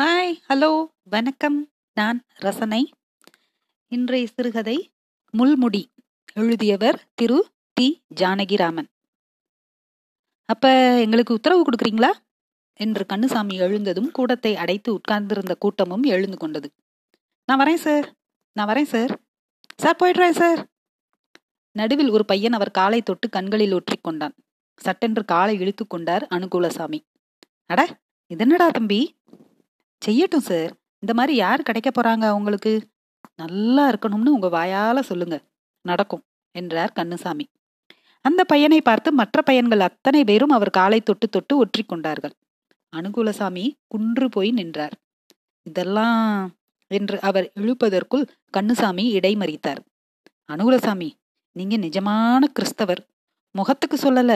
Hi hello வணக்கம். நான் ரசனை. இன்றைய சிறுகதை முள்முடி எழுதியவர் திரு டி. ஜானகிராமன். அப்ப எங்களுக்கு உத்தரவு கொடுக்குறீங்களா? என்று கண்ணுசாமி எழுந்ததும் கூடத்தை அடைத்து உட்கார்ந்திருந்த கூட்டமும் எழுந்து கொண்டது. நான் வரேன் சார் நான் வரேன் சார் சார் போயிடுறேன் சார் நடுவில் ஒரு பையன் அவர் காலை தொட்டு கண்களில் ஒற்றிக்கொண்டான் சட்டென்று காலை இழுத்து கொண்டார் அனுகூலசாமி. அட இதென்னடா தம்பி? செய்யட்டும் சார். இந்த மாதிரி யார் கிடைக்க போறாங்க அவங்களுக்கு நல்லா இருக்கணும்னு உங்க வாயால சொல்லுங்க. நடக்கும் என்றார் கண்ணுசாமி. அந்த பையனை பார்த்து மற்ற பையன்கள் அத்தனை பேரும் அவர் காலை தொட்டு தொட்டு ஒற்றி கொண்டார்கள். அனுகூலசாமி குன்று போய் நின்றார். இதெல்லாம் என்று அவர் இழுப்பதற்குள் கண்ணுசாமி இடைமறித்தார். அனுகுலசாமி நீங்க நிஜமான கிறிஸ்தவர். முகத்துக்கு சொல்லல.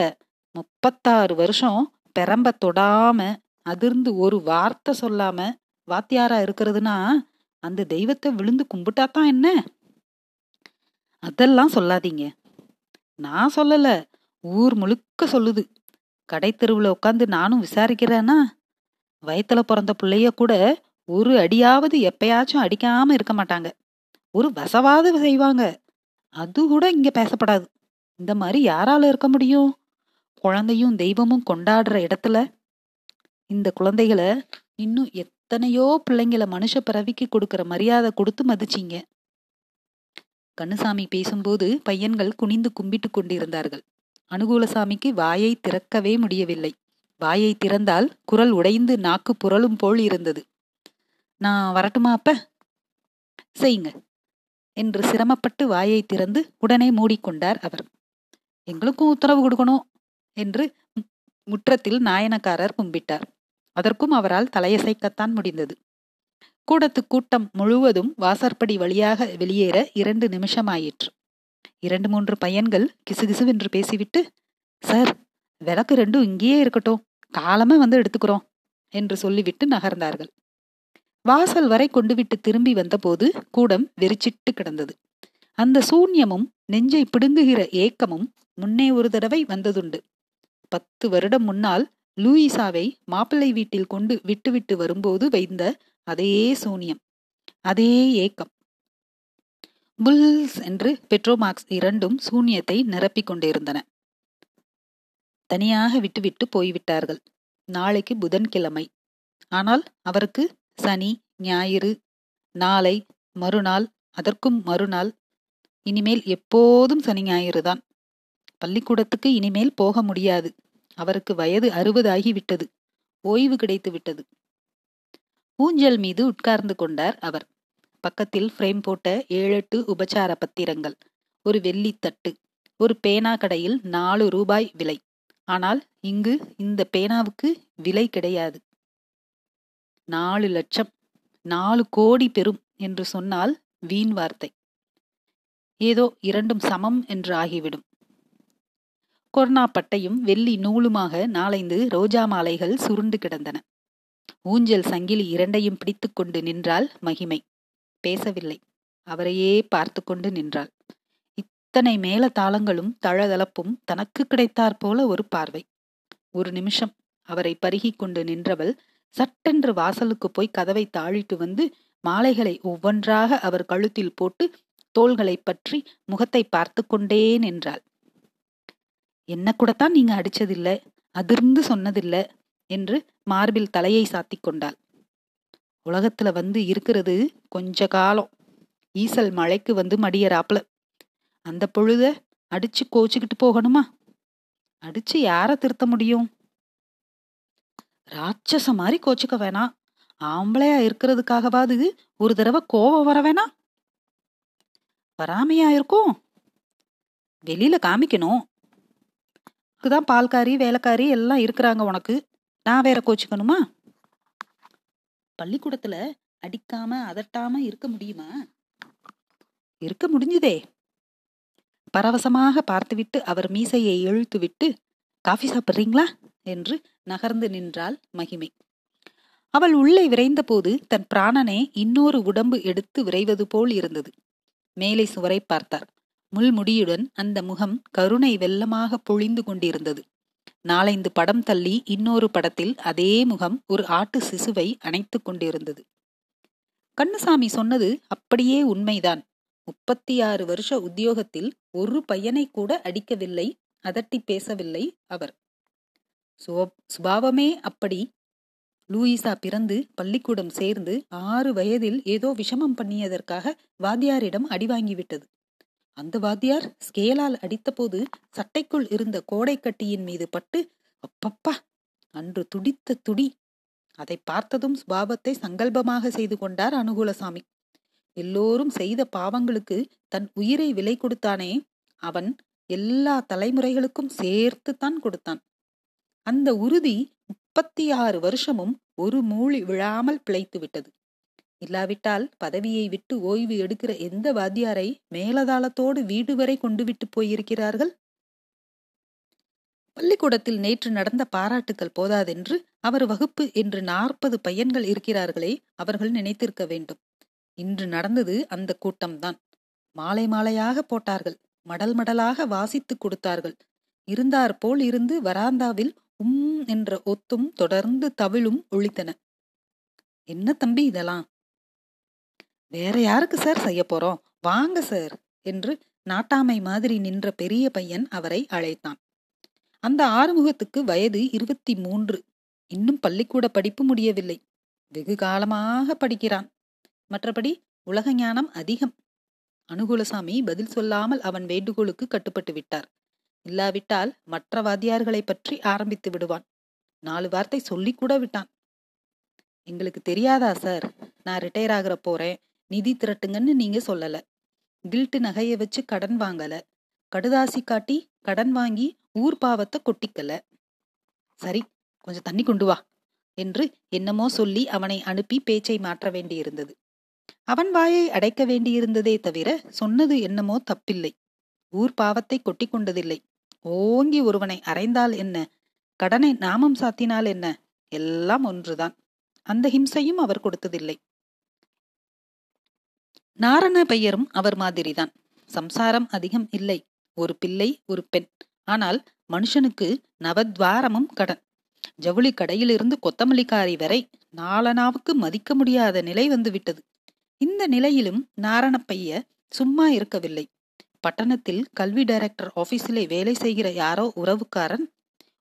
முப்பத்தாறு வருஷம் பெரம்ப தொடாம அதிர்ந்து ஒரு வார்த்தை சொல்லாம வாத்தியாரா இருக்கிறதுனா அந்த தெய்வத்தை விழுந்து கும்பிட்டாதான் என்ன? அதெல்லாம் சொல்லாதீங்க. நான் சொல்லல. ஊர் முழுக்க சொல்லுது. கடை தெருவில் உட்காந்து நானும் விசாரிக்கிறேன்னா வயத்துல பிறந்த பிள்ளைய கூட ஒரு அடியாவது எப்பயாச்சும் அடிக்காம இருக்க மாட்டாங்க. ஒரு வசவாது செய்வாங்க. அது கூட இங்க பேசப்படாது. இந்த மாதிரி யாரால இருக்க முடியும்? குழந்தையும் தெய்வமும் கொண்டாடுற இடத்துல இந்த குழந்தைகளை இன்னும் எத்தனையோ பிள்ளைங்கள மனுஷ பிறவிக்கு கொடுக்கிற மரியாதை கொடுத்து மதிச்சிங்க. கண்ணுசாமி பேசும்போது பையன்கள் குனிந்து கும்பிட்டு கொண்டிருந்தார்கள். அனுகூலசாமிக்கு வாயை திறக்கவே முடியவில்லை. வாயை திறந்தால் குரல் உடைந்து நாக்கு புரளும் போல் இருந்தது. நான் வரட்டுமா அப்ப? செய்யுங்க. என்று சிரமப்பட்டு வாயை திறந்து உடனே மூடிக்கொண்டார் அவர். எங்களுக்கும் உத்தரவு கொடுக்கணும் என்று முற்றத்தில் நாயனக்காரர் கும்பிட்டார். அதற்கும் அவரால் தலையசைக்கத்தான் முடிந்தது. கூடத்து கூட்டம் முழுவதும் வாசற்படி வழியாக வெளியேற இரண்டு நிமிஷமாயிற்று. இரண்டு மூன்று பையன்கள் கிசுகிசுவென்று பேசிவிட்டு சார் விளக்கு ரெண்டும் இங்கேயே இருக்கட்டும். காலமே வந்து எடுத்துக்கிறோம் என்று சொல்லிவிட்டு நகர்ந்தார்கள். வாசல் வரை கொண்டு விட்டு திரும்பி வந்தபோது கூடம் வெறிச்சிட்டு கிடந்தது. அந்த சூன்யமும் நெஞ்சை பிடுங்குகிற ஏக்கமும் முன்னே ஒரு தடவை வந்ததுண்டு. பத்து வருடம் முன்னால் லூயிசாவை மாப்பிள்ளை வீட்டில் கொண்டு விட்டுவிட்டு வரும்போது வைந்த அதே சூனியம் அதே ஏக்கம். புல்ஸ் என்று பெட்ரோமாக்ஸ் இரண்டும் சூன்யத்தை நிரப்பிக் கொண்டிருந்தன. தனியாக விட்டுவிட்டு போய்விட்டார்கள். நாளைக்கு புதன்கிழமை. ஆனால் அவருக்கு சனி ஞாயிறு நாளை மறுநாள் அதற்கும் மறுநாள். இனிமேல் எப்போதும் சனி ஞாயிறு தான். பள்ளிக்கூடத்துக்கு இனிமேல் போக முடியாது. அவருக்கு வயது அறுபதாகிவிட்டது ஓய்வு கிடைத்து விட்டது ஊஞ்சல் மீது உட்கார்ந்து கொண்டார் அவர். பக்கத்தில் ஃப்ரேம் போட்ட ஏழெட்டு உபச்சார பத்திரங்கள். ஒரு வெள்ளித்தட்டு ஒரு பேனா கடையில் நாலு ரூபாய் விலை. ஆனால் இங்கு இந்த பேனாவுக்கு விலை கிடையாது. நாலு லட்சம். நாலு கோடி பெறும் என்று சொன்னால் வீண் வார்த்தை. ஏதோ இரண்டும் சமம் என்று ஆகிவிடும். கொர்ணா பட்டையும் வெள்ளி நூலுமாக நாளைந்து ரோஜா மாலைகள் சுருண்டு கிடந்தன. ஊஞ்சல் சங்கிலி இரண்டையும் பிடித்துக்கொண்டு நின்றாள் மகிமை. பேசவில்லை. அவரையே பார்த்து கொண்டு நின்றாள். இத்தனை மேல தாளங்களும் தழதளப்பும் தனக்கு கிடைத்தாற் போல ஒரு பார்வை. ஒரு நிமிஷம் அவரை பருகி கொண்டு நின்றவள் சட்டென்று வாசலுக்கு போய் கதவை தாழிட்டு வந்து மாலைகளை ஒவ்வொன்றாக அவர் கழுத்தில் போட்டு தோள்களை பற்றி முகத்தை பார்த்து கொண்டே நின்றாள். என்ன கூடத்தான் நீங்க அடிச்சதில்லை அதிர்ந்து சொன்னதில்லை என்று மார்பில் தலையை சாத்தி கொண்டாள். உலகத்துல வந்து இருக்கிறது கொஞ்ச காலம். ஈசல் மழைக்கு வந்து மடியறாப்புல. அந்த பொழுத அடிச்சு கோச்சுக்கிட்டு போகணுமா? அடிச்சு யார திருத்த முடியும்? ராட்சச மாதிரி கோச்சுக்க வேணாம் ஆம்பளையா இருக்கிறதுக்காகவாது ஒரு தடவை கோபம் வர வேணாம் வராமையா இருக்கும்? வெளியில காமிக்கணும். தான் பால்காரி வேலைக்காரி எல்லாம் இருக்கிறாங்க உனக்கு. நான் வேற கோச்சுக்கணுமா? பள்ளிக்கூடத்துல அடிக்காம அதட்டாம இருக்க முடியுமா? இருக்க முடிஞ்சுதே. பரவசமாக பார்த்துவிட்டு அவர் மீசையை இழுத்துவிட்டு காஃபி சாப்பிட்றீங்களா? என்று நகர்ந்து நின்றாள் மகிமை. அவள் உள்ளே விரைந்தபோது தன் பிராணனே இன்னொரு உடம்பு எடுத்து விரைவது போல் இருந்தது. மேலை சுவரை பார்த்தார். முள்முடியுடன் அந்த முகம் கருணை வெள்ளமாக பொழிந்து கொண்டிருந்தது. நாலைந்து படம் தள்ளி இன்னொரு படத்தில் அதே முகம் ஒரு ஆட்டு சிசுவை அணைத்து கொண்டிருந்தது. கண்ணுசாமி சொன்னது அப்படியே உண்மைதான். முப்பத்தி ஆறு வருஷ உத்தியோகத்தில் ஒரு பையனை கூட அடிக்கவில்லை அதட்டி பேசவில்லை அவர். சுபாவமே அப்படி. லூயிசா பிறந்து பள்ளிக்கூடம் சேர்ந்து ஆறு வயதில் ஏதோ விஷமம் பண்ணியதற்காக வாத்தியாரிடம் அடி வாங்கிவிட்டது. அந்த வாத்தியார் ஸ்கேலால் அடித்தபோது சட்டைக்குள் இருந்த கோடைக்கட்டியின் மீது பட்டு அப்பப்பா! அன்று துடித்த துடி. அதை பார்த்ததும் சுபாவத்தை சங்கல்பமாக செய்து கொண்டார் அனுகூலசாமி. எல்லோரும் செய்த பாவங்களுக்கு தன் உயிரை விலை கொடுத்தானே அவன் எல்லா தலைமுறைகளுக்கும் சேர்த்துத்தான் கொடுத்தான். அந்த உறுதி முப்பத்தி ஆறு வருஷமும் ஒரு மூழி விழாமல் பிழைத்து விட்டது இல்லாவிட்டால் பதவியை விட்டு ஓய்வு எடுக்கிற எந்த வாத்தியாரை மேலதாளத்தோடு வீடு வரை கொண்டு விட்டு போயிருக்கிறார்கள்? பள்ளிக்கூடத்தில் நேற்று நடந்த பாராட்டுக்கள் போதாதென்று அவர் வகுப்பு என்று நாற்பது பையன்கள் இருக்கிறார்களே அவர்கள் நினைத்திருக்க வேண்டும். இன்று நடந்தது அந்த கூட்டம்தான். மாலை மாலையாக போட்டார்கள். மடல் மடலாக வாசித்து கொடுத்தார்கள். இருந்தார் போல் இருந்து வராந்தாவில் உம் என்ற ஒத்தும் தொடர்ந்து தவிழும் ஒழித்தன. என்ன தம்பி இதெல்லாம்? வேற யாருக்கு சார் செய்ய போறோம்? வாங்க சார் என்று நாட்டாமை மாதிரி நின்ற பெரிய பையன் அவரை அழைத்தான். அந்த ஆறுமுகத்துக்கு வயது இருபத்தி மூன்று இன்னும் பள்ளிக்கூட படிப்பு முடியவில்லை. வெகு காலமாக படிக்கிறான். மற்றபடி உலக ஞானம் அதிகம். அனுகூலசாமி பதில் சொல்லாமல் அவன் வேண்டுகோளுக்கு கட்டுப்பட்டு விட்டார். இல்லாவிட்டால் மற்ற வாத்தியார்களை பற்றி ஆரம்பித்து விடுவான். நாலு வார்த்தை சொல்லி கூட விட்டான். எங்களுக்கு தெரியாதா சார்? நான் ரிட்டையர் ஆகிற போறேன். நிதி திரட்டுங்கன்னு நீங்க சொல்லல. கில்ட்டு நகையை வச்சு கடன் வாங்கல. கடுதாசி காட்டி கடன் வாங்கி ஊர் பாவத்தை கொட்டிக்கல. சரி கொஞ்சம் தண்ணி கொண்டு வா என்று என்னமோ சொல்லி அவனை அனுப்பி பேச்சை மாற்ற வேண்டியிருந்தது. அவன் வாயை அடைக்க வேண்டியிருந்ததே தவிர சொன்னது என்னமோ தப்பில்லை. ஊர் பாவத்தை கொட்டி கொண்டதில்லை. ஓங்கி ஒருவனை அரைந்தால் என்ன? கடனை நாமம் சாத்தினால் என்ன? எல்லாம் ஒன்றுதான். அந்த ஹிம்சையும் அவர் கொடுத்ததில்லை. நாரண பெயரும் அவர் மாதிரிதான். சம்சாரம் அதிகம் இல்லை. ஒரு பிள்ளை ஒரு பெண். ஆனால் மனுஷனுக்கு நவத்வாரமும் கடன். ஜவுளி கடையிலிருந்து கொத்தமல்லிக்காரி வரை நாலனாவுக்கு மதிக்க முடியாத நிலை வந்துவிட்டது. இந்த நிலையிலும் நாரணப்பைய சும்மா இருக்கவில்லை. பட்டணத்தில் கல்வி டைரக்டர் ஆபீஸிலே வேலை செய்கிற யாரோ உறவுக்காரன்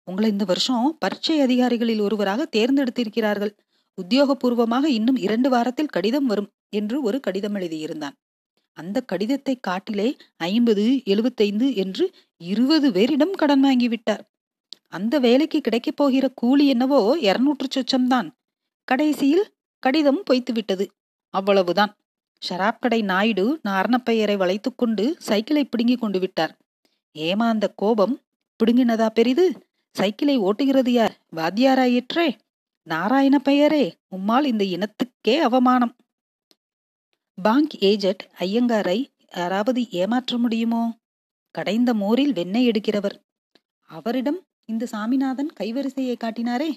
உங்களை இந்த வருஷம் பரீட்சை அதிகாரிகளில் ஒருவராக தேர்ந்தெடுத்திருக்கிறார்கள். உத்தியோகபூர்வமாக இன்னும் இரண்டு வாரத்தில் கடிதம் வரும். என்று ஒரு கடிதம் எழுதியிருந்தான். அந்த கடிதத்தை காட்டிலே ஐம்பது எழுபத்தைந்து என்று இருபது பேரிடம் கடன் வாங்கிவிட்டார். அந்த வேலைக்கு கிடைக்கப் போகிற கூலி என்னவோ இருநூற்று சொச்சம்தான். கடைசியில் கடிதம் பொய்த்து விட்டது அவ்வளவுதான். ஷராப் கடை நாயுடு நாரணப்பையரை வளைத்துக்கொண்டு சைக்கிளை பிடுங்கி கொண்டு விட்டார். ஏமாந்த கோபம்? பிடுங்கினதா பெரிது? சைக்கிளை ஓட்டுகிறது யார்? வாத்தியாராயிற்றே நாராயண பெயரே உம்மால் இந்த இனத்துக்கே அவமானம். பாங்க் ஏஜெட் ஐயங்காரை யாராவது ஏமாற்ற முடியுமோ? கடைந்த மோரில் வெண்ணெய் எடுக்கிறவர். அவரிடம் இந்த சாமிநாதன் கைவரிசையை காட்டினாரே.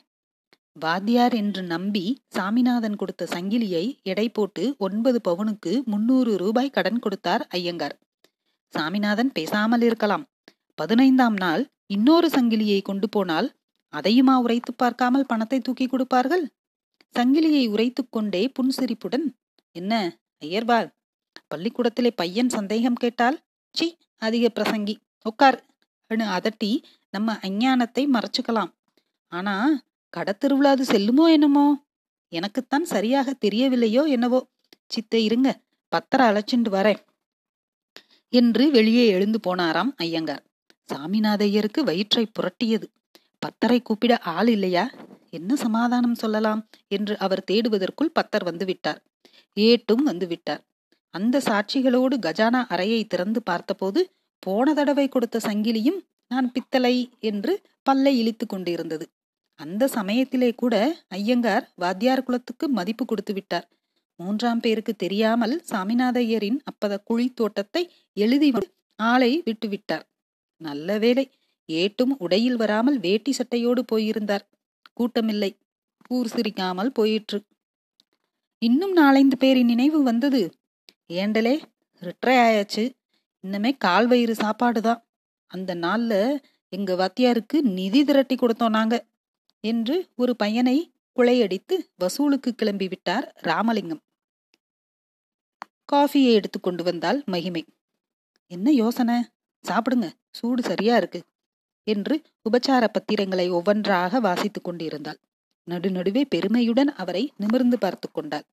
வாத்தியார் என்று நம்பி சாமிநாதன் கொடுத்த சங்கிலியை எடை போட்டு ஒன்பது பவுனுக்கு முன்னூறு ரூபாய் கடன் கொடுத்தார் ஐயங்கார். சாமிநாதன் பேசாமல் இருக்கலாம். பதினைந்தாம் நாள் இன்னொரு சங்கிலியை கொண்டு போனால் அதையுமா உரைத்து பார்க்காமல் பணத்தை தூக்கி கொடுப்பார்கள்? சங்கிலியை உரைத்து கொண்டே புன்சிரிப்புடன் என்ன? ஐயர்பால் பள்ளிக்கூடத்திலே பையன் சந்தேகம் கேட்டால் சி அதிக பிரசங்கி உட்கார் அதட்டி நம்ம அஞ்ஞானத்தை மறைச்சுக்கலாம். ஆனா கடத்திருவிழாது செல்லுமோ என்னமோ? எனக்குத்தான் சரியாக தெரியவில்லையோ என்னவோ? சித்தை இருங்க பத்திர அழைச்சிண்டு வரேன். என்று வெளியே எழுந்து போனாராம் ஐயங்கார். சாமிநாதையருக்கு வயிற்றை புரட்டியது. பத்தரை கூப்பிட ஆள் இல்லையா? என்ன சமாதானம் சொல்லலாம்? என்று அவர் தேடுவதற்குள் பத்தர் வந்து விட்டார். ஏட்டும் வந்து விட்டார். அந்த சாட்சிகளோடு கஜானா அறையை திறந்து பார்த்தபோது போன தடவை கொடுத்த சங்கிலியும் நான் பித்தளை என்று பல்லை இழித்து கொண்டிருந்தது. அந்த சமயத்திலே கூட ஐயங்கார் வாத்தியார் குலத்துக்கு மதிப்பு கொடுத்து விட்டார். மூன்றாம் பேருக்கு தெரியாமல் சாமிநாதையரின் அப்பத குழி தோட்டத்தை எழுதி ஆளை விட்டுவிட்டார் நல்ல வேலை ஏட்டும் உடையில் வராமல் வேட்டி சட்டையோடு போயிருந்தார். கூட்டமில்லை. ஊர் சிரிக்காமல் போயிற்று. இன்னும் நாலைந்து பேரின் நினைவு வந்தது. ஏண்டலே ரிட்ரை ஆயாச்சு. இன்னமே கால் வயிறு சாப்பாடு தான் அந்த நாள்ல எங்க வாத்தியாருக்கு நிதி திரட்டி கொடுத்தோம் நாங்க என்று ஒரு பையனை குழையடித்து வசூலுக்கு கிளம்பி விட்டார் ராமலிங்கம். காஃபியை எடுத்து கொண்டு வந்தால் மகிமை. என்ன யோசனை? சாப்பிடுங்க சூடு சரியா இருக்கு என்று உபச்சார பத்திரங்களை ஒவ்வொன்றாக வாசித்துக் கொண்டிருந்தாள். நடுநடுவே பெருமையுடன் அவரை நிமிர்ந்து பார்த்து கொண்டாள்.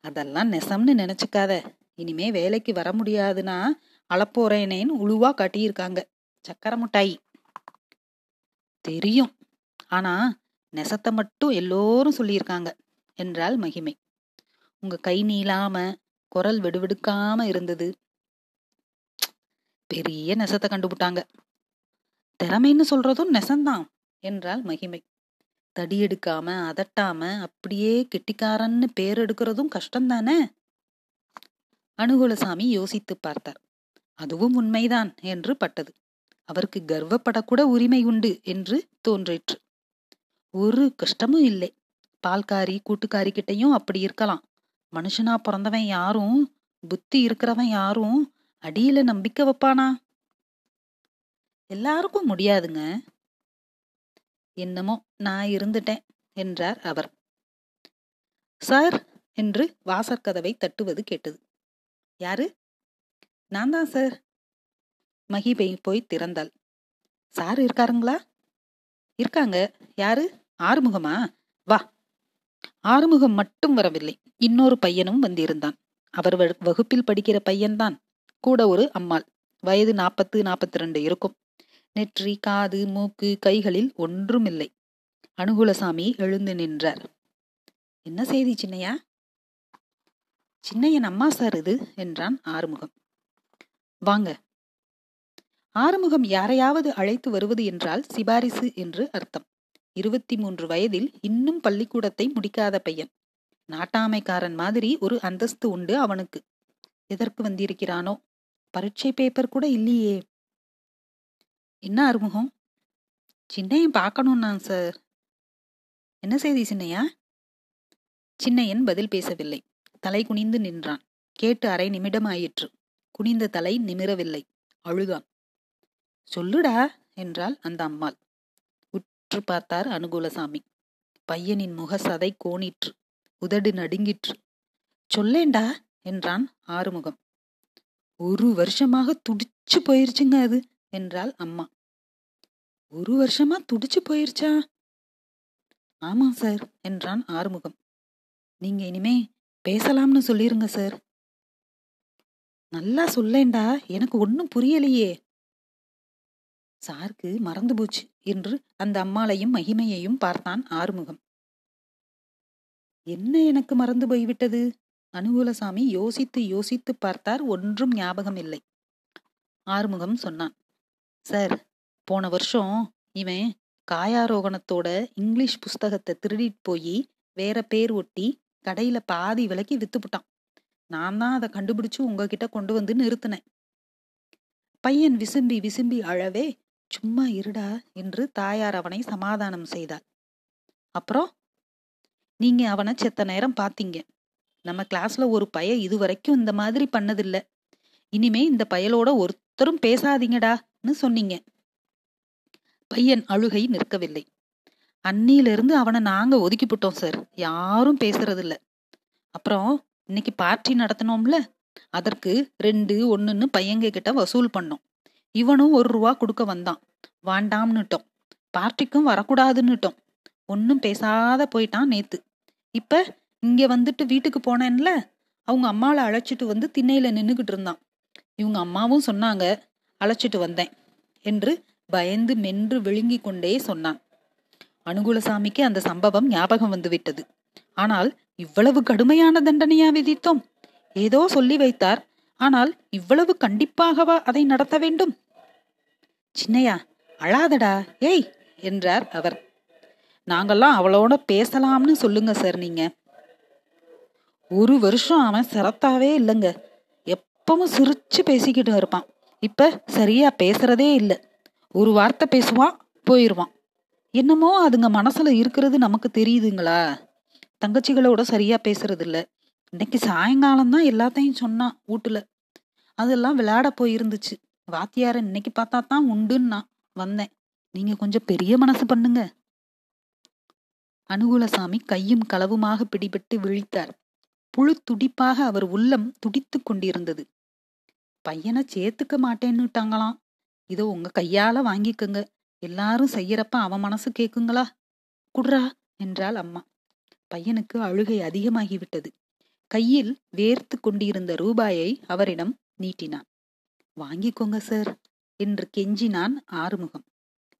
அதெல்லாம் நெசம்னு நினைச்சுக்காத. இனிமே வேலைக்கு வர முடியாதுன்னா அளப்போறேனேன்னு உழுவா கட்டியிருக்காங்க. சக்கர முட்டாயி. தெரியும். ஆனா நெசத்தை மட்டும் எல்லோரும் சொல்லியிருக்காங்க என்றாள் மகிமை. உங்க கை நீளாம குரல் வெடுவெடுக்காம இருந்தது. பெரிய நெசத்தை கண்டுபிட்டாங்க. திறமைன்னு சொல்றதும் நெசந்தான் என்றாள் மகிமை. தடி எடுக்காம அதட்டாம அப்படியே கெட்டிக்காரன்னு பேர் எடுக்கிறதும் கஷ்டம்தானே? அனுகுலசாமி யோசித்து பார்த்தார். அதுவும் உண்மைதான் என்று பட்டது. அவருக்கு கர்வப்படக்கூட உரிமை உண்டு என்று தோன்றிற்று. ஒரு கஷ்டமும் இல்லை. பால்காரி கூட்டுக்காரி கிட்டையும் அப்படி இருக்கலாம். மனுஷனா பிறந்தவன் யாரும் புத்தி இருக்கிறவன் யாரும் அடியில நம்பிக்கை வைப்பானா? எல்லாருக்கும் முடியாதுங்க. என்னமோ நான் இருந்துட்டேன் என்றார் அவர். சார் என்று வாசற்கதவை தட்டுவது கேட்டது. யாரு? நான் தான் சார். மகிபை போய் திறந்தாள். சார் இருக்காருங்களா? இருக்காங்க. யாரு? ஆறுமுகமா? வா. ஆறுமுகம் மட்டும் வரவில்லை. இன்னொரு பையனும் வந்திருந்தான். அவர் வகுப்பில் படிக்கிற பையன்தான். கூட ஒரு அம்மாள். வயது நாற்பத்து நாற்பத்தி ரெண்டு இருக்கும். நெற்றி காது மூக்கு கைகளில் ஒன்றுமில்லை. அனுகுலசாமி எழுந்து நின்றார். என்ன செய்தி சின்னையா? சின்னையன் அம்மா சார் இது? என்றான் ஆறுமுகம். வாங்க. ஆறுமுகம் யாரையாவது அழைத்து வருவது என்றால் சிபாரிசு என்று அர்த்தம். இருபத்தி மூன்று வயதில் இன்னும் பள்ளிக்கூடத்தை முடிக்காத பையன். நாட்டாமைக்காரன் மாதிரி ஒரு அந்தஸ்து உண்டு அவனுக்கு. எதற்கு வந்திருக்கிறானோ? பரீட்சை பேப்பர் கூட இல்லையே. என்ன அறிமுகம்? சின்னையன் பார்க்கணும்னான் சார். என்ன செய்தி சின்னையா? சின்னையன் பதில் பேசவில்லை. தலை குனிந்து நின்றான். கேட்டு அரை நிமிடம் ஆயிற்று குனிந்த தலை நிமிரவில்லை. அழுதான். சொல்லுடா என்றாள் அந்த அம்மாள். உற்று பார்த்தார் அனுகூலசாமி. பையனின் முக சதை கோணிற்று. உதடு நடுங்கிற்று. சொல்லேண்டா என்றான் ஆறுமுகம். ஒரு வருஷமாக துடிச்சு போயிருச்சுங்க அது. என்றாள் அம்மா. ஒரு வருஷமா துடிச்சு போயிருச்சா? ஆமா சார் என்றான் ஆறுமுகம். நீங்க இனிமே பேசலாம்னு சொல்லிருங்க சார் நல்லா சொல்லேண்டா எனக்கு ஒன்னும் புரியலையே. சாருக்கு மறந்து போச்சு என்று அந்த அம்மாளையும் மகிமையையும் பார்த்தான் ஆறுமுகம். என்ன எனக்கு மறந்து போய்விட்டது? அனுகூலசாமி யோசித்து யோசித்து பார்த்தார் ஒன்றும் ஞாபகம் இல்லை ஆறுமுகம் சொன்னான். சார் போன வருஷம் இவன் காயாரோகணத்தோட இங்கிலீஷ் புஸ்தகத்தை திருடிட்டு போய் வேற பேர் ஒட்டி கடையில பாதி விலைக்கு வித்துப்புட்டான். நான் தான் அதை கண்டுபிடிச்சு உங்ககிட்ட கொண்டு வந்து நிறுத்தினேன். பையன் விசும்பி விசும்பி அழவே சும்மா இருடா என்று தாயார் அவனை சமாதானம் செய்தார் அப்புறம் நீங்க அவனை செத்த நேரம் பாத்தீங்க. நம்ம கிளாஸ்ல ஒரு பய இதுவரைக்கும் இந்த மாதிரி பண்ணதில்ல. இனிமே இந்த பயலோட ஒருத்தரும் பேசாதீங்கடா. பேசாதீங்கடான்னு சொன்னீங்க. பையன் அழுகை நிற்கவில்லை. அன்னியிலிருந்து அவனை நாங்க ஒதுக்கிவிட்டோம் சார். யாரும் பேசுறதில்ல. அப்புறம் இன்னைக்கு பார்ட்டி நடத்தினோம்ல அதற்கு ரெண்டு ஒண்ணுன்னு பையங்க கிட்ட வசூல் பண்ணோம். இவனும் ஒரு ரூபா கொடுக்க வந்தான். வாண்டாம்னுட்டோம். பார்ட்டிக்கும் வரக்கூடாதுன்னுட்டோம். ஒன்னும் பேசாத போயிட்டான் நேத்து. இப்ப இங்க வந்துட்டு வீட்டுக்கு போனேன்ல? அவங்க அம்மாவை அழைச்சிட்டு வந்து திண்ணையில நின்னுகிட்டு இருந்தான். இவங்க அம்மாவும் சொன்னாங்க அழைச்சிட்டு வந்தேன் என்று பயந்து மென்று விழுங்கி கொண்டே சொன்னான். அனுகுலசாமிக்கு அந்த சம்பவம் ஞாபகம் வந்துவிட்டது. ஆனால் இவ்வளவு கடுமையான தண்டனையா விதித்தோம்? ஏதோ சொல்லி வைத்தார். ஆனால் இவ்வளவு கண்டிப்பாகவா அதை நடத்த வேண்டும்? சின்னையா அழாதடா ஏய் என்றார் அவர். நாங்கெல்லாம் அவளோட பேசலாம்னு சொல்லுங்க சார் நீங்க. ஒரு வருஷம் அவன் சிரத்தாவே இல்லைங்க. எப்பவும் சிரிச்சு பேசிக்கிட்டு இருப்பான். இப்ப சரியா பேசுறதே இல்லை. ஒரு வார்த்தை பேசுவான் போயிருவான். என்னமோ அதுங்க மனசுல இருக்கிறது நமக்கு தெரியுதுங்களா? தங்கச்சிகளோட சரியா பேசுறது இல்ல இன்னைக்கு சாயங்காலம் தான் எல்லாத்தையும் சொன்னான் வீட்டுல. அதெல்லாம் விளையாட போயிருந்துச்சு. வாத்தியார இன்னைக்கு பார்த்தா தான் உண்டுன்னா வந்தேன். நீங்க கொஞ்சம் பெரிய மனசு பண்ணுங்க. அனுகூலசாமி கையும் களவுமாக பிடிபட்டு விழித்தார். புழு துடிப்பாக அவர் உள்ளம் துடித்து கொண்டிருந்தது. பையனை சேர்த்துக்க மாட்டேன்னுட்டாங்களாம். இதோ உங்க கையால வாங்கிக்கோங்க. எல்லாரும் செய்யறப்ப அவன் மனசு கேக்குங்களா? குடுறா என்றாள் அம்மா. பையனுக்கு அழுகை அதிகமாகிவிட்டது. கையில் வேர்த்து கொண்டிருந்த ரூபாயை அவரிடம் நீட்டினான். வாங்கிக்கோங்க சார் என்று கெஞ்சினான் ஆறுமுகம்.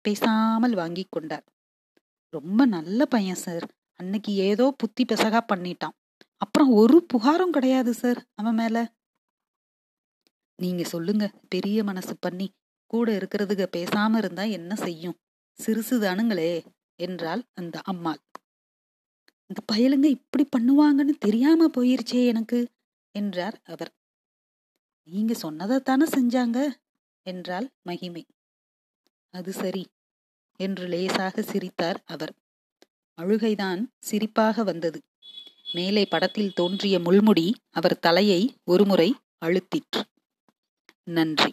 பேசாமல் வாங்கி கொண்டார். ரொம்ப நல்ல பையன் சார். அன்னைக்கு ஏதோ புத்தி பெசகா பண்ணிட்டான். அப்புறம் ஒரு புகாரும் கிடையாது சார் அவன் மேல. நீங்க சொல்லுங்க. பெரிய மனசு பண்ணி கூட இருக்கிறதுக பேசாம இருந்தா என்ன செய்யும்? சிறுசுதானுங்களே என்றாள் அந்த அம்மாள். இந்த பயலுங்க இப்படி பண்ணுவாங்கன்னு தெரியாம போயிருச்சே எனக்கு என்றார் அவர். நீங்க சொன்னதைத்தானே செஞ்சாங்க என்றாள் மகிமை. அது சரி என்று லேசாக சிரித்தார் அவர். அழுகைதான் சிரிப்பாக வந்தது. மேலே படத்தில் தோன்றிய முள்முடி அவர் தலையை ஒருமுறை அழுத்திற்று. நன்றி.